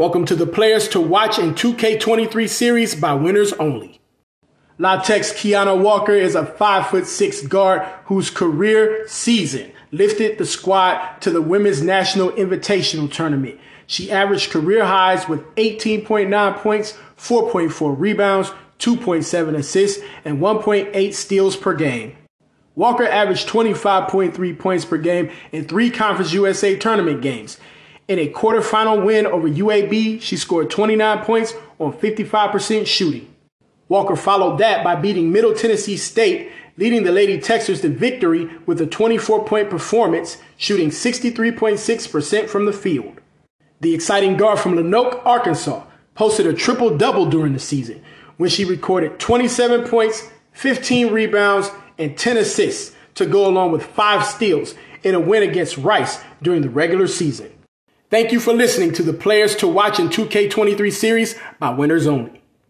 Welcome to the Players to Watch in 2K23 series by winners only. Latex Keiunna Walker is a 5'6 guard whose career season lifted the squad to the Women's National Invitational Tournament. She averaged career highs with 18.9 points, 4.4 rebounds, 2.7 assists, and 1.8 steals per game. Walker averaged 25.3 points per game in three Conference USA tournament games. In a quarterfinal win over UAB, she scored 29 points on 55% shooting. Walker followed that by beating Middle Tennessee State, leading the Lady Techsters to victory with a 24 point performance, shooting 63.6% from the field. The exciting guard from Lonoke, Arkansas, posted a triple double during the season when she recorded 27 points, 15 rebounds, and 10 assists to go along with five steals in a win against Rice during the regular season. Thank you for listening to the Players to Watch in 2K23 series by Winners Only.